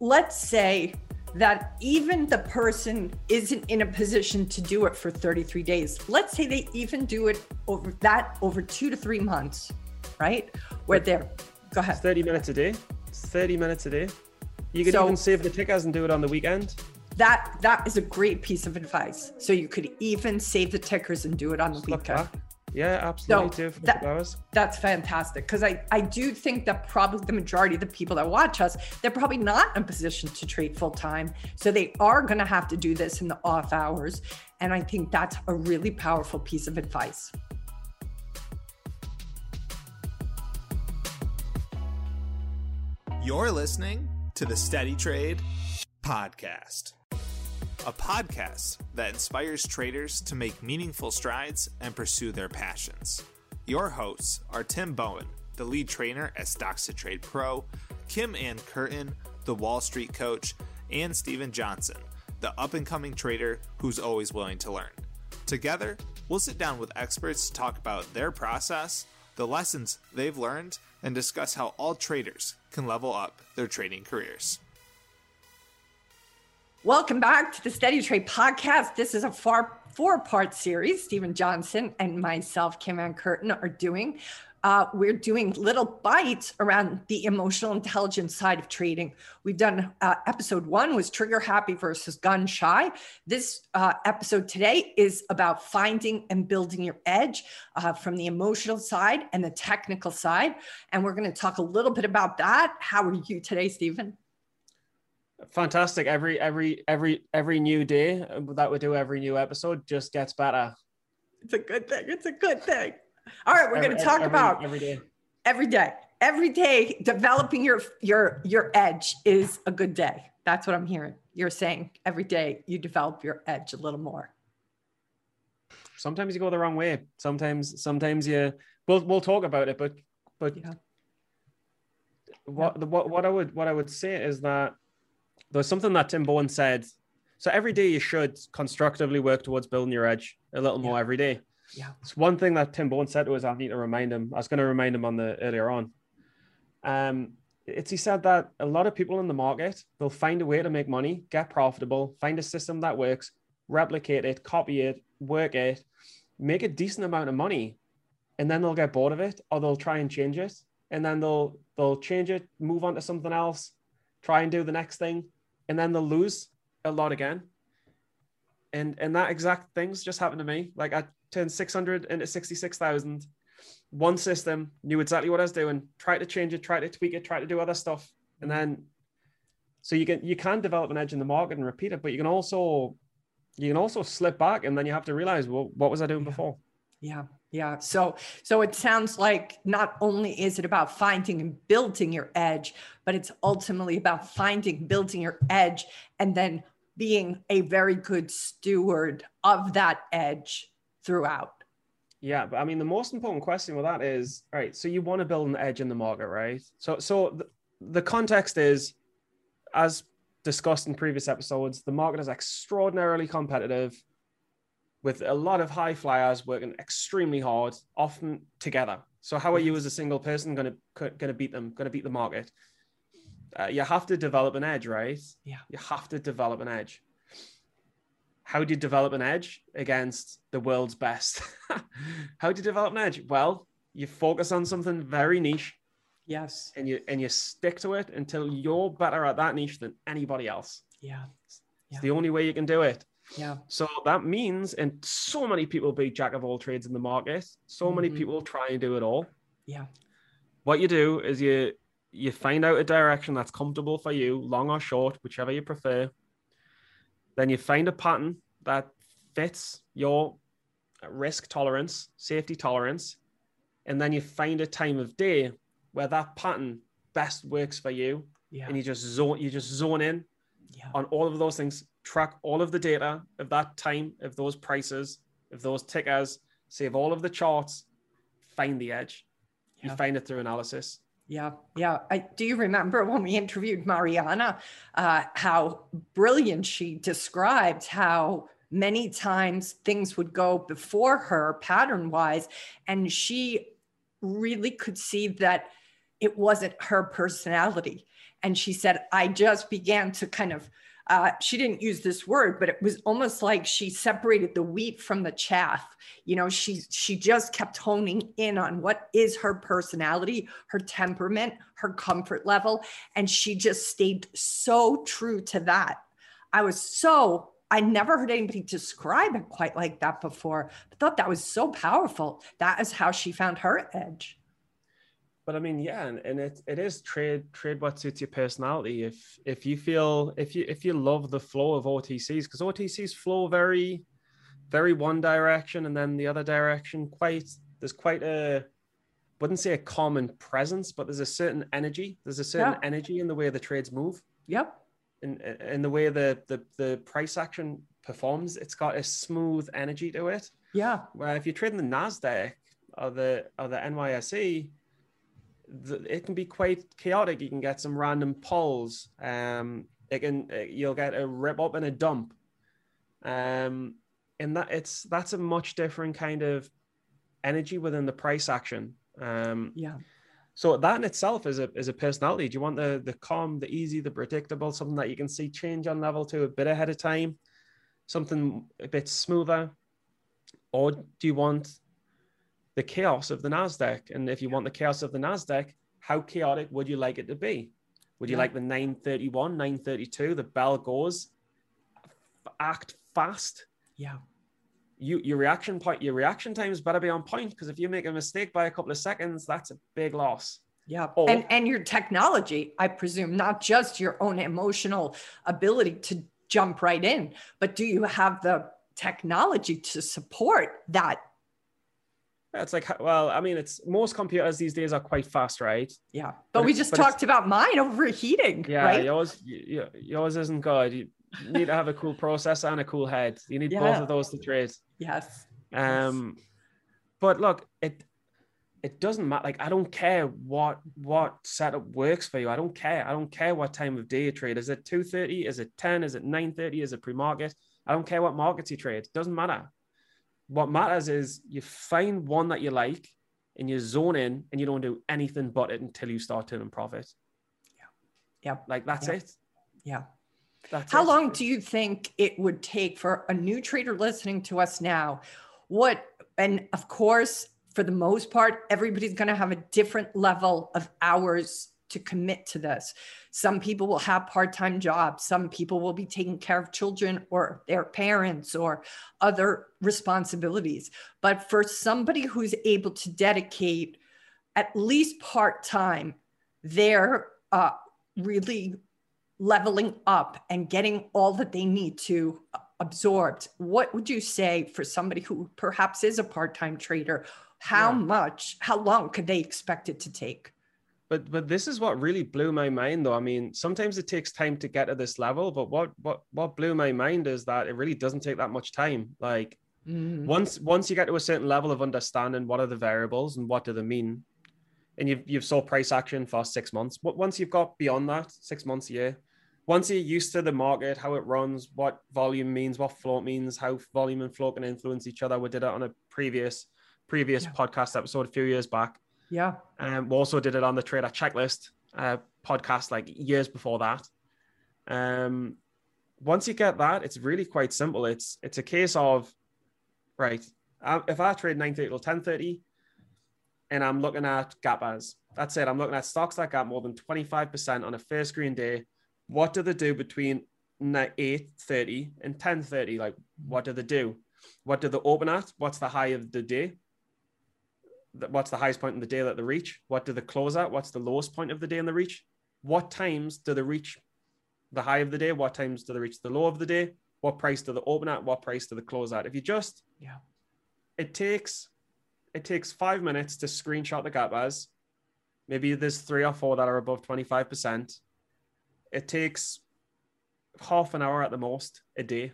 let's say that even the person isn't in a position to do it for 33 days. Let's say they even do it over that over two to three months, right? Where they're go ahead. 30 minutes a day. 30 minutes a day. You could so, even save the tickers and do it on the weekend. That that is a great piece of advice. So you could even save the tickers and do it on the weekend. Yeah, absolutely. So that, that's fantastic because I, I do think that probably the majority of the people that watch us, they're probably not in a position to trade full time. So they are going to have to do this in the off hours. And I think that's a really powerful piece of advice. You're listening to the Steady Trade Podcast a podcast that inspires traders to make meaningful strides and pursue their passions. Your hosts are Tim Bowen, the lead trainer at Stocks to Trade Pro, Kim Ann Curtin, the Wall Street coach, and Stephen Johnson, the up and coming trader who's always willing to learn. Together, we'll sit down with experts to talk about their process, the lessons they've learned, and discuss how all traders can level up their trading careers. Welcome back to the Steady Trade podcast. This is a far four part series. Stephen Johnson and myself, Kim Ann Curtin, are doing. Uh, we're doing little bites around the emotional intelligence side of trading. We've done uh, episode one was trigger happy versus gun shy. This uh, episode today is about finding and building your edge uh, from the emotional side and the technical side. And we're going to talk a little bit about that. How are you today, Stephen? Fantastic. Every every every every new day that we do every new episode just gets better. It's a good thing. It's a good thing. All right we're going to talk every, about every day. every day. Every day developing your your your edge is a good day. That's what i'm hearing. You're saying every day you develop your edge a little more. Sometimes you go the wrong way. Sometimes sometimes you we'll we'll talk about it but but yeah. what the, what what i would what i would say is that there's something that Tim Bowen said. So every day you should constructively work towards building your edge a little more every day. Yeah. It's one thing that Tim Bowen said to us. I need to remind him. I was going to remind him on the earlier on. Um, it's he said that a lot of people in the market will find a way to make money, get profitable, find a system that works, replicate it, copy it, work it, make a decent amount of money, and then they'll get bored of it or they'll try and change it, and then they'll they'll change it, move on to something else, try and do the next thing, and then they'll lose a lot again. And and that exact things just happened to me. Like I turned 600 into 66,000. One system knew exactly what I was doing, tried to change it, tried to tweak it, tried to do other stuff. And mm-hmm. then so you can you can develop an edge in the market and repeat it, but you can also you can also slip back and then you have to realize, well, what was I doing before? Yeah. Yeah. So so it sounds like not only is it about finding and building your edge, but it's ultimately about finding, building your edge, and then being a very good steward of that edge throughout. Yeah, but I mean the most important question with that is, right, so you want to build an edge in the market, right? So so the context is as discussed in previous episodes, the market is extraordinarily competitive with a lot of high flyers working extremely hard, often together. So how are you as a single person going to going to beat them? Going to beat the market? Uh, you have to develop an edge, right? Yeah. You have to develop an edge. How do you develop an edge against the world's best? how do you develop an edge? Well, you focus on something very niche. Yes. And you and you stick to it until you're better at that niche than anybody else. Yeah. It's the only way you can do it. Yeah. So that means, and so many people be jack of all trades in the market. So mm-hmm. many people try and do it all. Yeah. What you do is you you find out a direction that's comfortable for you, long or short, whichever you prefer. Then you find a pattern that fits your risk tolerance, safety tolerance, and then you find a time of day where that pattern best works for you. Yeah. And you just zone you just zone in yeah. on all of those things track all of the data of that time, of those prices, of those tickers, save all of the charts, find the edge. Yeah. You find it through analysis. Yeah, yeah. I do you remember when we interviewed Mariana, uh, how brilliant she described how many times things would go before her pattern wise, and she really could see that it wasn't her personality And she said, I just began to kind of, uh, she didn't use this word, but it was almost like she separated the wheat from the chaff. You know, she she just kept honing in on what is her personality, her temperament, her comfort level, and she just stayed so true to that. I was so I never heard anybody describe it quite like that before. I thought that was so powerful. That is how she found her edge. But I mean, yeah, and, and it, it is trade trade what suits your personality. If if you feel if you if you love the flow of OTCs, because OTCs flow very, very one direction and then the other direction. Quite there's quite a wouldn't say a common presence, but there's a certain energy. There's a certain yeah. energy in the way the trades move. Yep in in the way the the the price action performs, it's got a smooth energy to it. Yeah. Where if you're trading the Nasdaq or the or the NYSE, it can be quite chaotic. You can get some random pulls. Um, it can you'll get a rip up and a dump. Um, and that it's that's a much different kind of energy within the price action. Um, yeah. So that in itself is a is a personality. Do you want the the calm, the easy, the predictable, something that you can see change on level to a bit ahead of time, something a bit smoother, or do you want the chaos of the Nasdaq? And if you want the chaos of the Nasdaq, how chaotic would you like it to be? Would you yeah. like the 931, 932, the bell goes, act fast? Yeah you your reaction point your reaction times better be on point because if you make a mistake by a couple of seconds that's a big loss yeah or, and and your technology i presume not just your own emotional ability to jump right in but do you have the technology to support that it's like well i mean it's most computers these days are quite fast right yeah but, but we just talked about mine overheating yeah right? yours yours isn't good you need to have a cool processor and a cool head you need yeah. both of those to trade Yes. Um, but look, it it doesn't matter. Like I don't care what what setup works for you. I don't care. I don't care what time of day you trade. Is it two thirty? Is it ten? Is it nine thirty? Is it pre market? I don't care what markets you trade. It doesn't matter. What matters is you find one that you like and you zone in and you don't do anything but it until you start turning profit. Yeah. Yeah. Like that's yeah. it. Yeah. That's How it. long do you think it would take for a new trader listening to us now? What, and of course, for the most part, everybody's going to have a different level of hours to commit to this. Some people will have part time jobs. Some people will be taking care of children or their parents or other responsibilities. But for somebody who's able to dedicate at least part time, they're uh, really leveling up and getting all that they need to absorbed what would you say for somebody who perhaps is a part-time trader how yeah. much how long could they expect it to take but but this is what really blew my mind though i mean sometimes it takes time to get to this level but what what what blew my mind is that it really doesn't take that much time like mm. once once you get to a certain level of understanding what are the variables and what do they mean and you've you've saw price action for six months but once you've got beyond that six months a year once you're used to the market, how it runs, what volume means, what float means, how volume and float can influence each other. We did it on a previous previous yeah. podcast episode a few years back. Yeah. And um, we also did it on the trader checklist uh, podcast like years before that. Um, once you get that, it's really quite simple. It's it's a case of right. If I trade 930 till 1030 and I'm looking at gappers, that's it. I'm looking at stocks that got more than 25% on a first screen day what do they do between 8.30 and 10.30? Like, what do they do? What do they open at? What's the high of the day? What's the highest point in the day that they reach? What do they close at? What's the lowest point of the day in the reach? What times do they reach the high of the day? What times do they reach the low of the day? What price do they open at? What price do they close at? If you just, yeah, it takes, it takes five minutes to screenshot the gappers Maybe there's three or four that are above 25% it takes half an hour at the most a day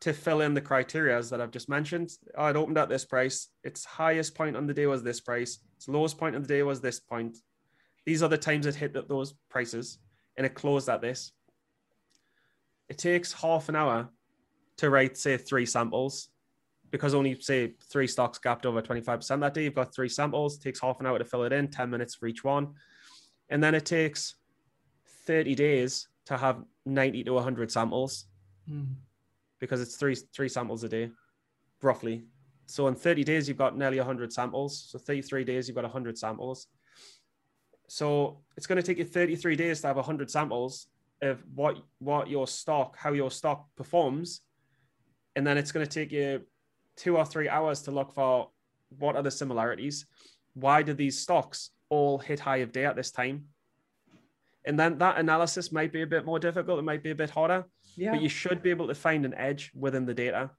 to fill in the criteria that I've just mentioned. Oh, it opened at this price. Its highest point on the day was this price. Its lowest point on the day was this point. These are the times it hit those prices and it closed at this. It takes half an hour to write, say, three samples because only, say, three stocks gapped over 25% that day. You've got three samples. It takes half an hour to fill it in, 10 minutes for each one. And then it takes 30 days to have 90 to 100 samples Mm. Because it's three three samples a day, roughly. So in 30 days, you've got nearly 100 samples. So 33 days, you've got 100 samples. So it's going to take you 33 days to have 100 samples of what what your stock, how your stock performs, and then it's going to take you two or three hours to look for what are the similarities. Why do these stocks all hit high of day at this time? And then that analysis might be a bit more difficult. It might be a bit harder Yeah. but you should be able to find an edge within the data.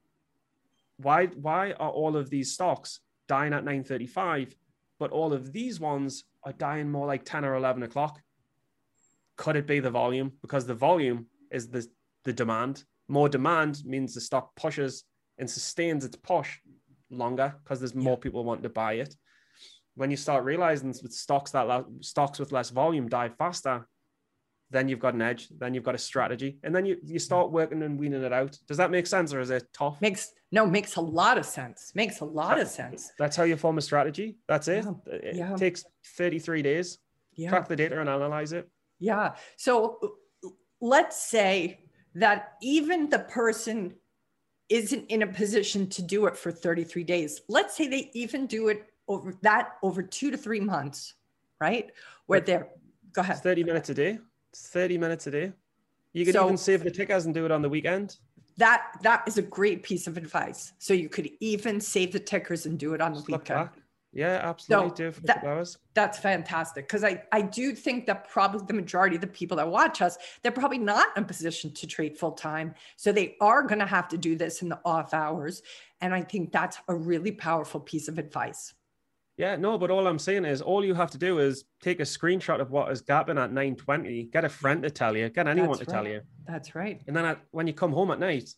Why why are all of these stocks dying at 9:35, but all of these ones are dying more like 10 or 11 o'clock? Could it be the volume? Because the volume is the the demand. More demand means the stock pushes and sustains its push longer because there's more people wanting to buy it. When you start realizing with stocks that la- stocks with less volume die faster, then you've got an edge, then you've got a strategy, and then you, you start working and weaning it out. Does that make sense or is it tough? Makes no makes a lot of sense. Makes a lot of sense. That's how you form a strategy. That's it. Yeah, It yeah. takes 33 days. Yeah. Track the data and analyze it. Yeah. So let's say that even the person isn't in a position to do it for 33 days. Let's say they even do it over that over two to three months, right? Where they're go It's ahead. 30 minutes a day. It's 30 minutes a day. You could So- even save the tickers and do it on the weekend. That that is a great piece of advice. So you could even save the tickers and do it on the Just weekend. back. Yeah, absolutely. So do it that- That's fantastic because I, I do think that probably the majority of the people that watch us, they're probably not in a position to trade full time. So they are going to have to do this in the off hours. And I think that's a really powerful piece of advice. Yeah, no, but all I'm saying is all you have to do is take a screenshot of what is gapping at 920, get a friend to tell you, get anyone That's to tell you. That's right. And then at, when you come home at night,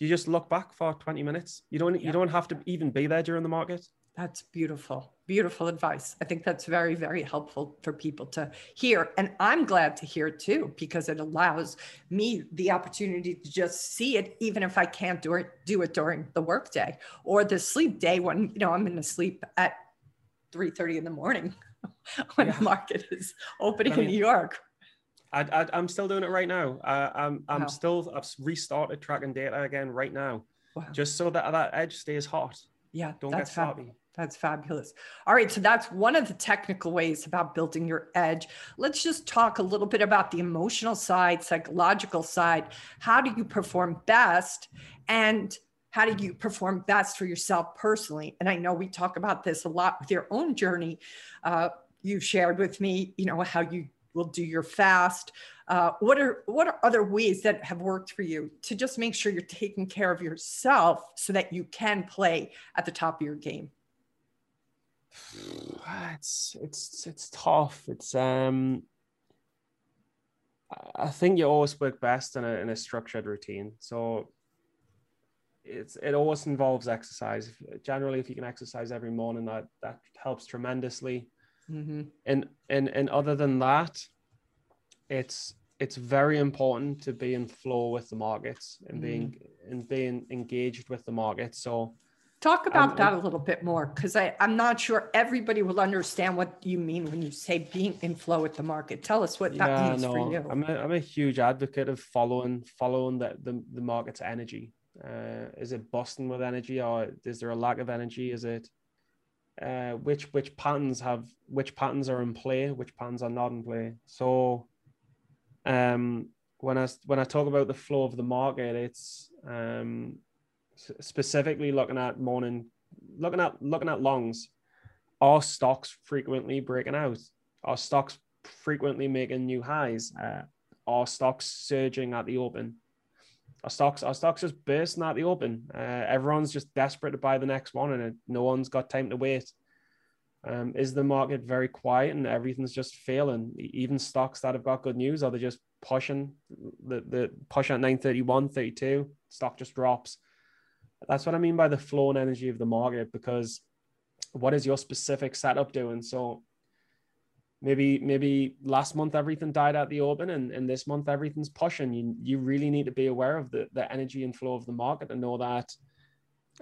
you just look back for 20 minutes. You don't Yeah. you don't have to even be there during the market. That's beautiful. Beautiful advice. I think that's very, very helpful for people to hear. And I'm glad to hear it too, because it allows me the opportunity to just see it, even if I can't do it, do it during the workday or the sleep day when, you know, I'm in the sleep at 3.30 in the morning when Yeah. the market is opening I in New York. I, I, I'm still doing it right now. Uh, I'm I'm Wow. still I've restarted tracking data again right now, Wow. just so that that edge stays hot. Yeah, Don't get fab- sloppy. That's fabulous. All right, so that's one of the technical ways about building your edge. Let's just talk a little bit about the emotional side, psychological side. How do you perform best? And how do you perform best for yourself personally? And I know we talk about this a lot with your own journey. Uh, you've shared with me, you know, how you will do your fast. Uh, what are what are other ways that have worked for you to just make sure you're taking care of yourself so that you can play at the top of your game? It's it's it's tough. It's um. I- think you always work best in a in a structured routine. So. It's it always involves exercise. Generally, if you can exercise every morning, that that helps tremendously. Mm-hmm. and and and other than that it's it's very important to be in flow with the markets and being and being engaged with the market so Talk about Um, that a little bit more because I'm not sure everybody will understand what you mean when you say being in flow with the market. Tell us what that yeah means for you. i'm a, I'm a huge advocate of following following the, the the market's energy uh is it busting with energy or is there a lack of energy? Is it uh which which patterns have which patterns are in play which patterns are not in play? So um when i when i talk about the flow of the market it's um specifically looking at morning looking at looking at longs. Are stocks frequently breaking out? Are stocks frequently making new highs? Uh, are stocks surging at the open our stocks our stocks just bursting at the open. Uh, everyone's just desperate to buy the next one and no one's got time to wait. Um, is the market very quiet and everything's just failing? Even stocks that have got good news are they just pushing the, the push at 931 32 stock just drops. That's what i mean by the flow and energy of the market because what is your specific setup doing? So maybe maybe last month everything died at the open and, and this month everything's pushing you you really need to be aware of the, the energy and flow of the market and know that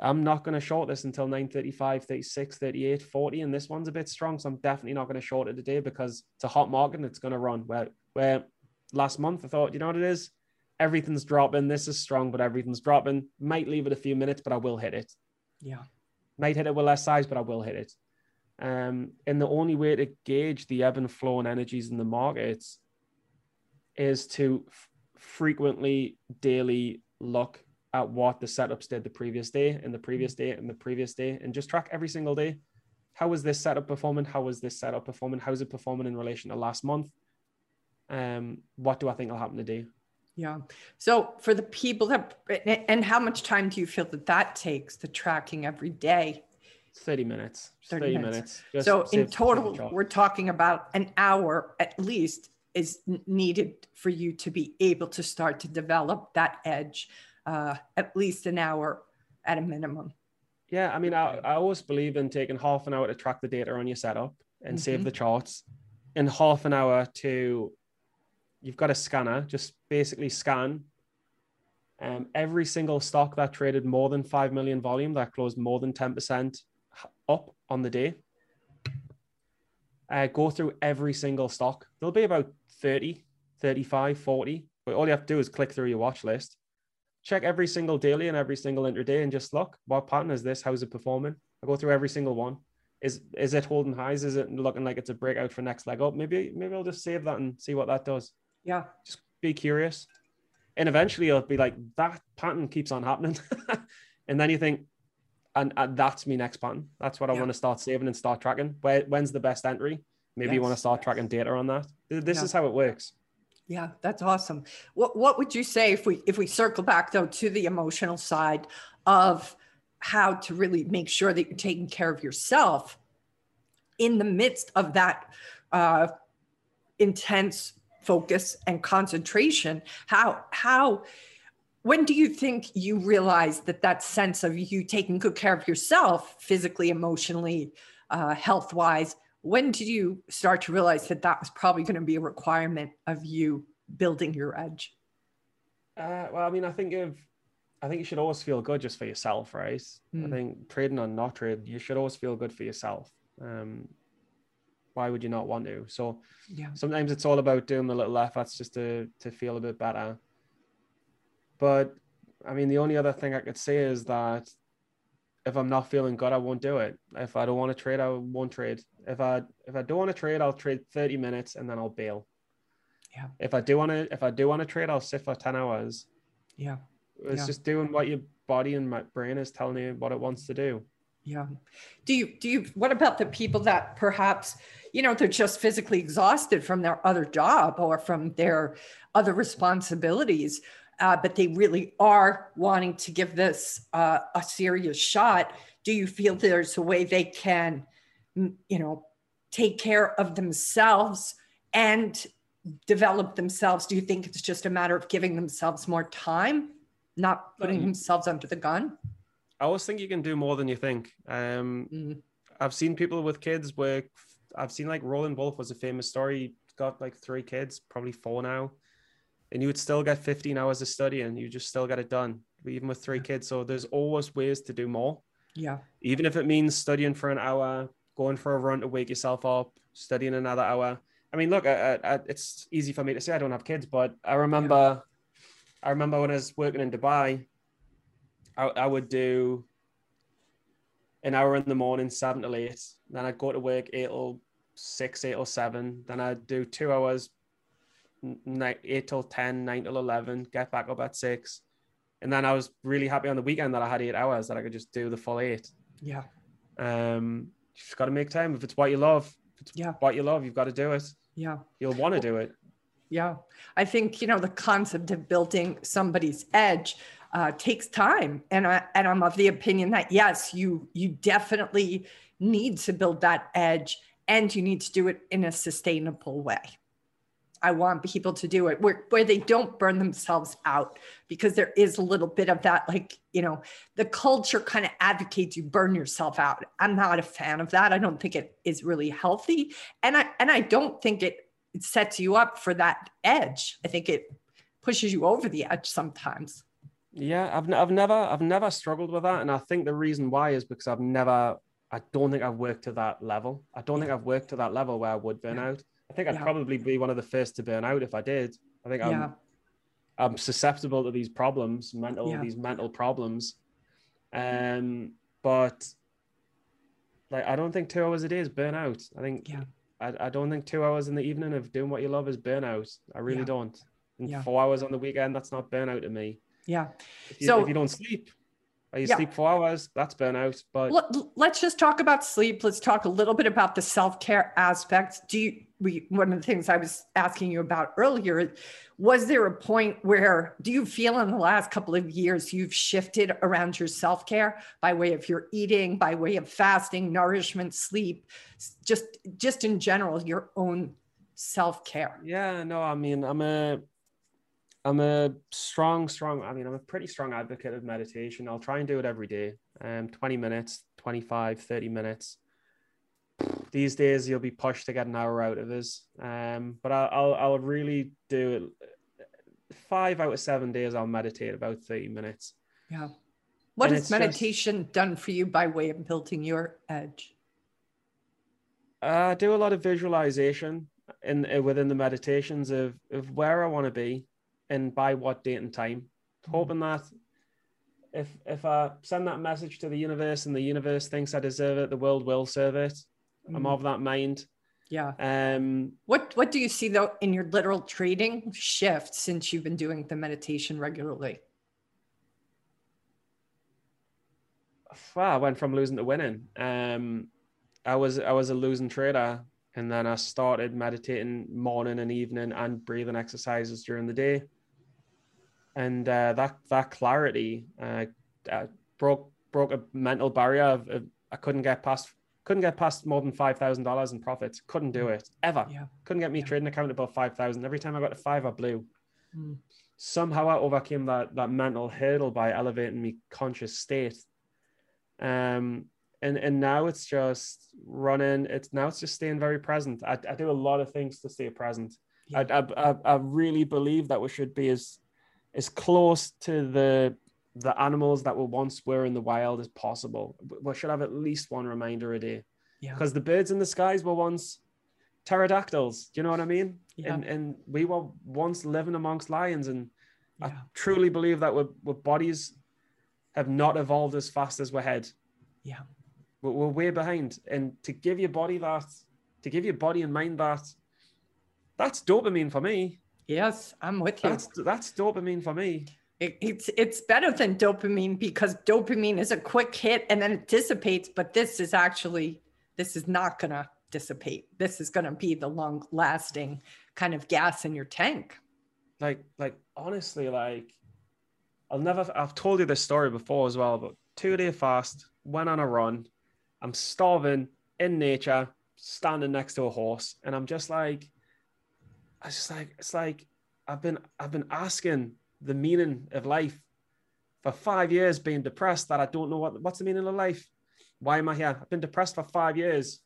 i'm not going to short this until 935 36 38 40 and this one's a bit strong so i'm definitely not going to short it today because it's a hot market and it's going to run where where last month. I thought, you know what it is? Everything's dropping. This is strong, but everything's dropping. Might leave it a few minutes, but I will hit it. Yeah. Might hit it with less size, but I will hit it. Um, and the only way to gauge the ebb and flow and energies in the markets is to f- frequently, daily look at what the setups did the previous day and the previous day and the previous day and just track every single day. How was this setup performing? How was this setup performing? How is it performing in relation to last month? Um, what do I think will happen today? Yeah. So for the people that, and how much time do you feel that that takes, the tracking every day? 30 minutes. 30 30, minutes. minutes. so in total, save we're talking about an hour at least is needed for you to be able to start to develop that edge, uh, at least an hour at a minimum. Yeah, I mean, I, I always believe in taking half an hour to track the data on your setup and save Mhm. the charts, and half an hour to you've got a scanner, just basically scan um, every single stock that traded more than 5 million volume that closed more than 10% up on the day. Uh, go through every single stock. There'll be about 30, 35, 40, but all you have to do is click through your watch list. Check every single daily and every single intraday and just look what pattern is this? How's it performing? I go through every single one. Is is it holding highs? Is it looking like it's a breakout for next leg up? Maybe maybe i'll just save that and see what that does. Yeah. just be curious. And eventually it'll be like that pattern keeps on happening. And then you think and, and that's me next pattern that's what i Yeah. want to start saving and start tracking Where, when's the best entry maybe you want to start tracking data on that this Yeah. is how it works Yeah, that's awesome. What what would you say if we if we circle back though to the emotional side of how to really make sure that you're taking care of yourself in the midst of that uh, intense focus and concentration? How how when do you think you realize that that sense of you taking good care of yourself physically, emotionally, uh, health wise? when did you start to realize that that was probably going to be a requirement of you building your edge Uh, well, I mean, I think if I think you should always feel good just for yourself, right? I Mm. think trading or not trading, you should always feel good for yourself. Um, why would you not want to? So yeah sometimes it's all about doing the little efforts just to to feel a bit better. But I mean, the only other thing I could say is that if I'm not feeling good, I won't do it. If I don't want to trade, I won't trade. If I if I don't want to trade, I'll trade 30 minutes and then I'll bail. Yeah. If I do want to if I do want to trade, I'll sit for 10 hours. yeah It's Yeah. just doing what your body and my brain is telling you what it wants to do. yeah do you do you what about the people that perhaps you know they're just physically exhausted from their other job or from their other responsibilities uh, but they really are wanting to give this uh, a serious shot do you feel there's a way they can mm, you know take care of themselves and develop themselves do you think it's just a matter of giving themselves more time not putting Um, themselves under the gun I always think you can do more than you think. Um, Mm. I've seen people with kids where I've seen like Roland Wolf was a famous story. Got like three kids, probably four now, and you would still get 15 hours of study and you just still get it done, even with three kids. So there's always ways to do more, yeah even if it means studying for an hour, going for a run to wake yourself up, studying another hour. I mean, look, I, I, it's easy for me to say I don't have kids, but I remember, I remember when I was working in Dubai, I, I would do an hour in the morning, seven to eight. Then I'd go to work eight or six, eight or seven. Then I'd do two hours, nine, eight till 10, nine till 11, get back up at six. And then I was really happy on the weekend that I had eight hours that I could just do the full eight. yeah Um, you just got to make time. If it's what you love, if it's Yeah. what you love, you've got to do it. yeah You'll want to do it. Yeah, I think you know the concept of building somebody's edge uh, takes time, and I and I'm of the opinion that yes, you you definitely need to build that edge, and you need to do it in a sustainable way. I want people to do it where where they don't burn themselves out because there is a little bit of that, like you know, the culture kind of advocates you burn yourself out. I'm not a fan of that. I don't think it is really healthy, and I and I don't think it it sets you up for that edge. I think it pushes you over the edge sometimes. Yeah, I've, I've never I've never struggled with that, and I think the reason why is because I've never I don't think I've worked to that level. I don't think I've worked to that level where I would burn Yeah. out. I think I'd Yeah. probably be one of the first to burn out if I did. I think I'm I'm susceptible to these problems, mental Yeah. these mental problems. Um, but like I don't think two hours a day is burnout. I think Yeah. I, I don't think two hours in the evening of doing what you love is burnout. I really Yeah. don't. And Yeah. four hours on the weekend, that's not burnout to me. Yeah. If you, So- if you don't sleep, or you Yeah. sleep four hours, that's burnout. But Let, let's just talk about sleep. Let's talk a little bit about the self care aspects. Do you, we, one of the things I was asking you about earlier, was there a point where do you feel in the last couple of years you've shifted around your self care by way of your eating, by way of fasting, nourishment, sleep, just just in general, your own self care? Yeah, no, I mean, I'm a, I'm a strong, strong. I mean, I'm a pretty strong advocate of meditation. I'll try and do it every day. Um, 20 minutes, 25, 30 minutes. These days, you'll be pushed to get an hour out of us. Um, but I'll, I'll, I'll really do it. Five out of seven days, I'll meditate about 30 minutes. Yeah. What And has it's just- meditation done for you by way of building your edge? I do a lot of visualization in uh, within the meditations of of where I want to be and by what date and time, hoping that if if I send that message to the universe and the universe thinks I deserve it, the world will serve it. I'm Mhm. of that mind. Yeah. Um, What what do you see though in your literal trading shift since you've been doing the meditation regularly? well, I went from losing to winning. Um, I was I was a losing trader, and then I started meditating morning and evening and breathing exercises during the day. And uh, that that clarity uh, uh, broke broke a mental barrier of, of I couldn't get past couldn't get past more than five thousand dollars in profits. Couldn't do it ever. Yeah. Couldn't get me Yeah. trading account above five thousand. Every time I got to five, I blew. Mm. Somehow I overcame that that mental hurdle by elevating my conscious state. Um, and and now it's just running. It's now it's just staying very present. I, I do a lot of things to stay present. I, I I I really believe that we should be as as close to the the animals that were once were in the wild as possible. We should have at least one reminder a day Yeah. because the birds in the skies were once pterodactyls. Do you know what I mean? Yeah. And and we were once living amongst lions, and I truly believe that we're, we're bodies have not evolved as fast as we're head. Yeah. We're, we're way behind, and to give your body that, to give your body and mind that, that's dopamine for me. Yes, I'm with you. That's that's dopamine for me. It- it's it's better than dopamine because dopamine is a quick hit and then it dissipates, but this is actually this is not gonna dissipate. This is gonna be the long lasting kind of gas in your tank. like like honestly like i'll never i've told you this story before as well but two day fast went on a run i'm starving in nature standing next to a horse and i'm just like i just like it's like i've been i've been asking the meaning of life for five years being depressed that i don't know what what's the meaning of life why am i here i've been depressed for five years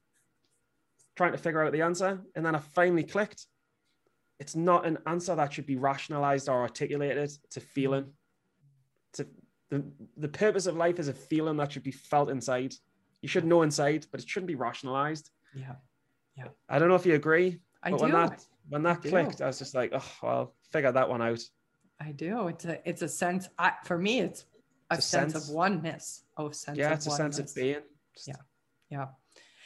trying to figure out the answer and then i finally clicked it's not an answer that should be rationalized or articulated. It's a feeling. It's a, the, the purpose of life is a feeling that should be felt inside. You should know inside, but it shouldn't be rationalized. Yeah. Yeah. I don't know if you agree, I but do. when that when that I do. clicked, I was just like, oh well, figure that one out. I do. It's a it's a sense I for me it's a, It's a sense, sense. of oneness. Oh sense yeah, of it's a sense of being. Just Yeah. Yeah.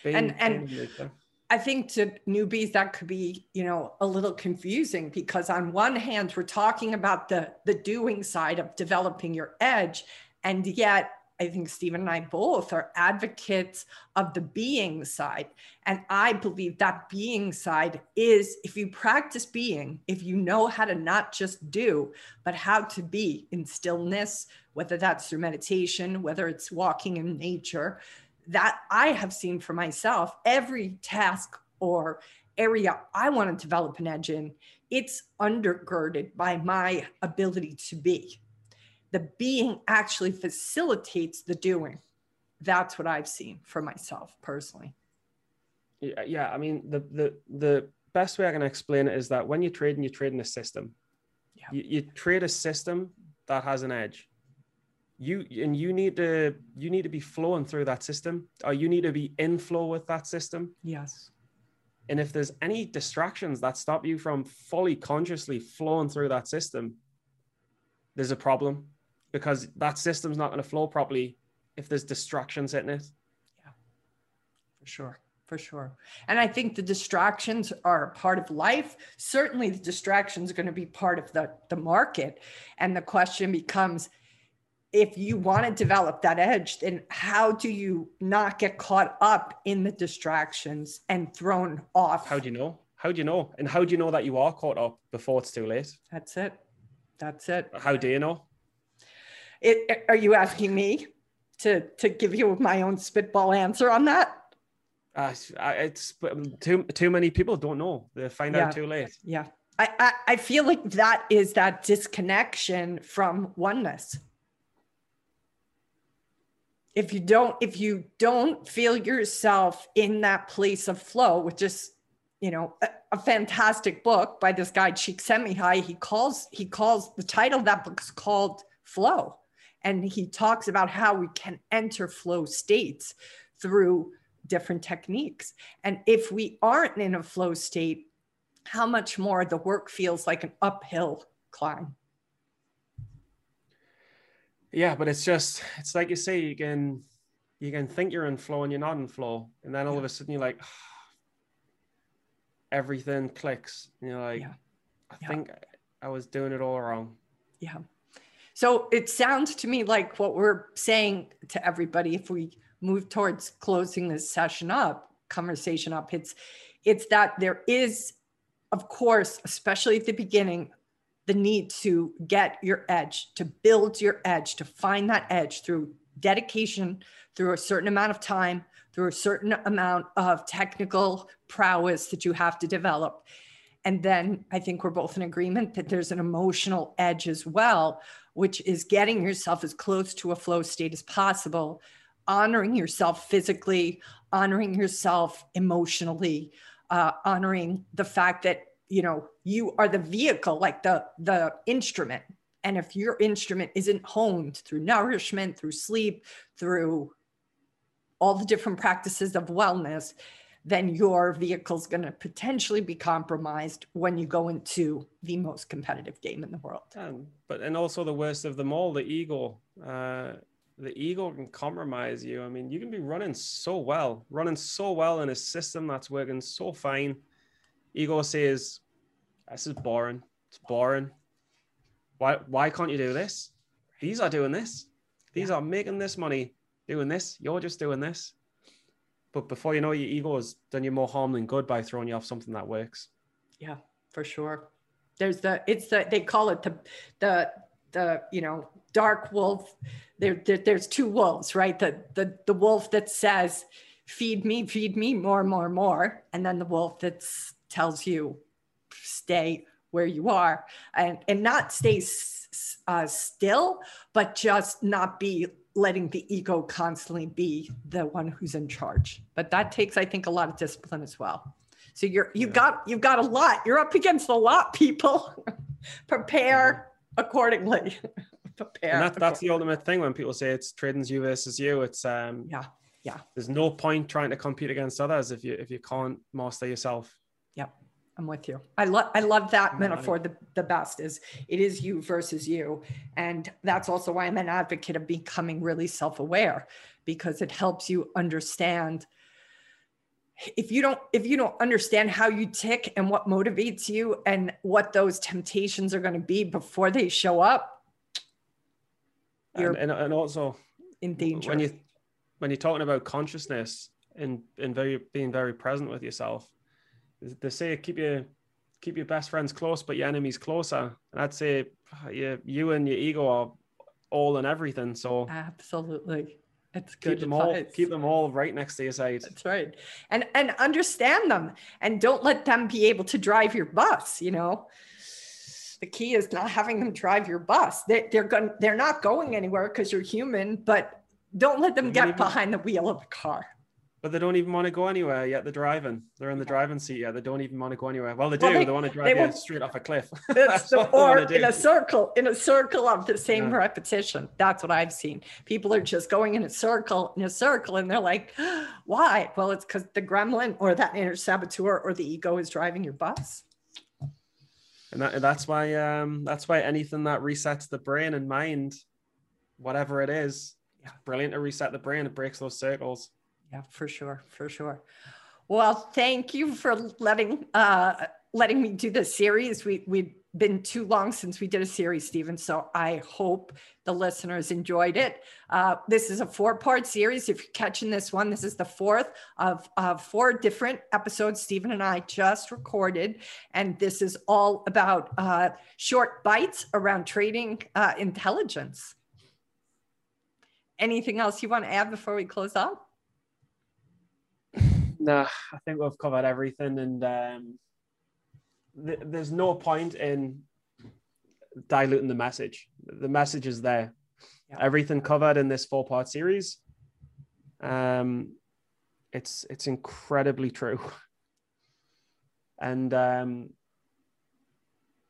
being- And- and- being. I think to newbies that could be, you know, a little confusing because on one hand we're talking about the the doing side of developing your edge, and yet I think Stephen and I both are advocates of the being side. And I believe that being side is if you practice being, if you know how to not just do, but how to be in stillness, whether that's through meditation, whether it's walking in nature, that I have seen for myself, every task or area I want to develop an edge in, it's undergirded by my ability to be. The being actually facilitates the doing. That's what I've seen for myself personally. Yeah, yeah. I mean, the the the best way I can explain it is that when you're trading, you're trading a system. Yeah. You, you trade a system that has an edge. You and you need to you need to be flowing through that system, or you need to be in flow with that system. Yes. And if there's any distractions that stop you from fully consciously flowing through that system, there's a problem because that system's not going to flow properly if there's distractions in it. Yeah, for sure. For sure. And I think the distractions are part of life. Certainly, the distractions are going to be part of the, the market. And the question becomes if you want to develop that edge, then how do you not get caught up in the distractions and thrown off? How do you know? How do you know? And how do you know that you are caught up before it's too late? That's it. That's it. How do you know? It, are you asking me to to give you my own spitball answer on that? Uh, it's too too many people don't know. They find Yeah. out too late. Yeah. I, I, I feel like that is that disconnection from oneness. If you don't, if you don't feel yourself in that place of flow, which is, you know, a, a fantastic book by this guy Csikszentmihalyi. He calls he calls the title of that book is called Flow, and he talks about how we can enter flow states through different techniques. And if we aren't in a flow state, how much more the work feels like an uphill climb. Yeah, but it's just it's like you say, you can you can think you're in flow and you're not in flow, and then all of a sudden you're like everything clicks. And you're like, Yeah. I Yeah. think I was doing it all wrong. Yeah. So it sounds to me like what we're saying to everybody, if we move towards closing this session up, conversation up, it's it's that there is, of course, especially at the beginning, the need to get your edge, to build your edge, to find that edge through dedication, through a certain amount of time, through a certain amount of technical prowess that you have to develop. And then I think we're both in agreement that there's an emotional edge as well, which is getting yourself as close to a flow state as possible, honoring yourself physically, honoring yourself emotionally, uh, honoring the fact that you know you are the vehicle, like the the instrument. And if your instrument isn't honed through nourishment, through sleep, through all the different practices of wellness, then your vehicle is going to potentially be compromised when you go into the most competitive game in the world. Um, but and also the worst of them all, the ego. Uh, the ego can compromise you. I mean, you can be running so well, running so well in a system that's working so fine. Ego says, "This is boring. It's boring. Why? Why can't you do this? These are doing this. These are making this money doing this. You're just doing this." But before you know, it, your ego has done you more harm than good by throwing you off something that works. Yeah, for sure. There's the it's the they call it the the the you know dark wolf. There, there there's two wolves, right? The the the wolf that says feed me, feed me more, more, more, and then the wolf that tells you stay where you are and and not stay uh, still, but just not be letting the ego constantly be the one who's in charge. But that takes, I think, a lot of discipline as well. So you're you've Yeah. got you've got a lot. You're up against a lot, people. Prepare accordingly. Prepare. and that, that's the ultimate thing when people say it's trading's you versus you. It's um Yeah, yeah. There's no point trying to compete against others if you if you can't master yourself. I'm with you. I love I love that metaphor the, the best is it is you versus you. And that's also why I'm an advocate of becoming really self-aware because it helps you understand if you don't if you don't understand how you tick and what motivates you and what those temptations are going to be before they show up You're- And, and and also in danger. when you when you're talking about consciousness and and very being very present with yourself, they say keep your keep your best friends close, but your enemies closer. And I'd say ah, you you and your ego are all and everything. So Absolutely. It's good keep them all keep them all right next to your side. That's right. And and understand them and don't let them be able to drive your bus, you know. The key is not having them drive your bus. They, they're going they're not going anywhere because you're human, but don't let them get even- behind the wheel of the car. But they don't even want to go anywhere yet. They're driving. They're in the driving seat. Yeah, they don't even want to go anywhere. Well, they do. Well, they, they- want to drive you straight off a cliff. That's the, or in a circle, in a circle of the same Yeah. repetition. That's what I've seen. People are just going in a circle, in a circle, and they're like, why? Well, it's because the gremlin or that inner saboteur or the ego is driving your bus. and that, that's why um that's why anything that resets the brain and mind, whatever it is, Yeah. brilliant to reset the brain. It breaks those circles. Yeah, for sure, for sure. Well, thank you for letting uh letting me do this series. We we've been too long since we did a series, Stephen. So I hope the listeners enjoyed it. Uh, this is a four-part series. If you're catching this one, this is the fourth of, of four different episodes Stephen and I just recorded, and this is all about uh, short bites around trading uh, intelligence. Anything else you want to add before we close up? Nah, I think we've covered everything, and um, th- there's no point in diluting the message. The message is there. Yeah. Everything covered in this four-part series. Um, it's it's incredibly true, and um,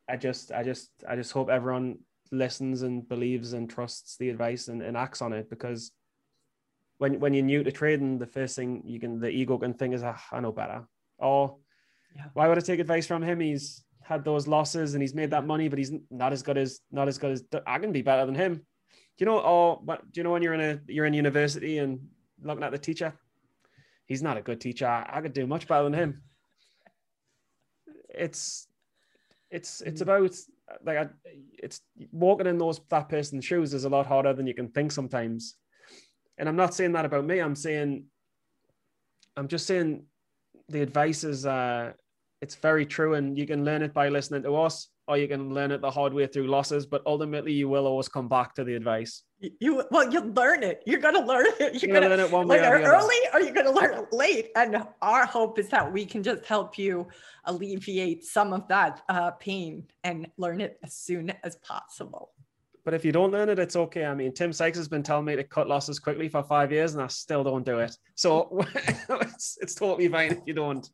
I just I just I just hope everyone listens and believes and trusts the advice and, and acts on it because when when you're new to trading, the first thing you can the ego can think is, ah, I know better. Or Yeah. why would I take advice from him? He's had those losses and he's made that money, but he's not as good as not as good as I can be better than him. Do you know? Or what? Do you know when you're in a you're in university and looking at the teacher? He's not a good teacher. I could do much better than him. It's it's it's about like I, it's walking in those that person's shoes is a lot harder than you can think sometimes and I'm not saying that about me. I'm saying, I'm just saying, the advice is, uh, it's very true, and you can learn it by listening to us, or you can learn it the hard way through losses. But ultimately, you will always come back to the advice. You, you well, you'll learn it. You're gonna learn it. You're You're gonna gonna learn it one way or it the other. early, or you're gonna learn it late. And our hope is that we can just help you alleviate some of that uh, pain and learn it as soon as possible. But if you don't learn it, it's okay. I mean, Tim Sykes has been telling me to cut losses quickly for five years, and I still don't do it. So it's, it's totally fine if you don't.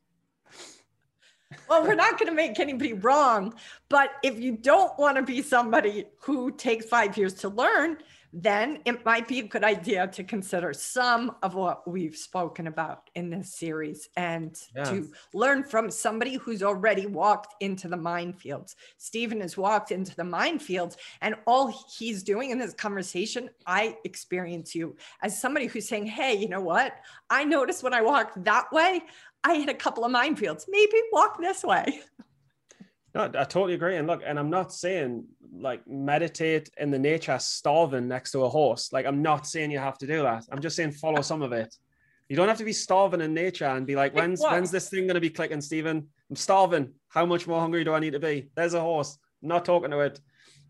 Well, we're not going to make anybody wrong, but if you don't want to be somebody who takes five years to learn, then it might be a good idea to consider some of what we've spoken about in this series and Yeah. to learn from somebody who's already walked into the minefields. Stephen has walked into the minefields, and all he's doing in this conversation, I experience you as somebody who's saying, Hey, you know what? I noticed when I walked that way, I hit a couple of minefields. Maybe walk this way. No, I totally agree. And look, and I'm not saying like meditate in the nature starving next to a horse. Like I'm not saying you have to do that. I'm just saying follow some of it. You don't have to be starving in nature and be like, when's when's this thing gonna be clicking, Stephen? I'm starving. How much more hungry do I need to be? There's a horse. I'm not talking to it.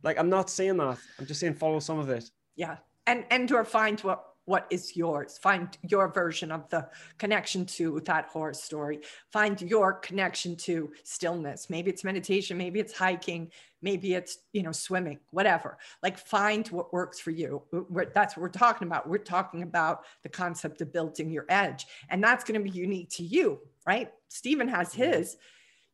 Like I'm not saying that. I'm just saying follow some of it. Yeah. And and or find what what is yours. Find your version of the connection to that horror story. Find your connection to stillness. Maybe it's meditation, maybe it's hiking, maybe it's, you know, swimming, whatever. Like find what works for you. We're, that's what we're talking about. We're talking about the concept of building your edge. And that's going to be unique to you, right? Stephen has his.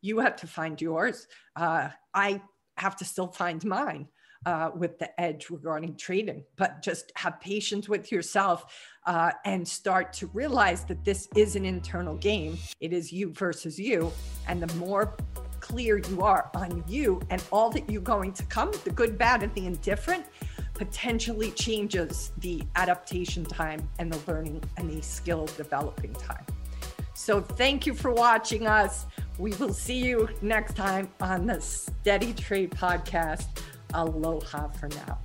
You have to find yours. Uh, I have to still find mine uh, with the edge regarding trading, but just have patience with yourself uh, and start to realize that this is an internal game. It is you versus you. And the more clear you are on you and all that you're going to come, the good, bad, and the indifferent, potentially changes the adaptation time and the learning and the skill developing time. So thank you for watching us. We will see you next time on the Steady Trade Podcast. Aloha for now.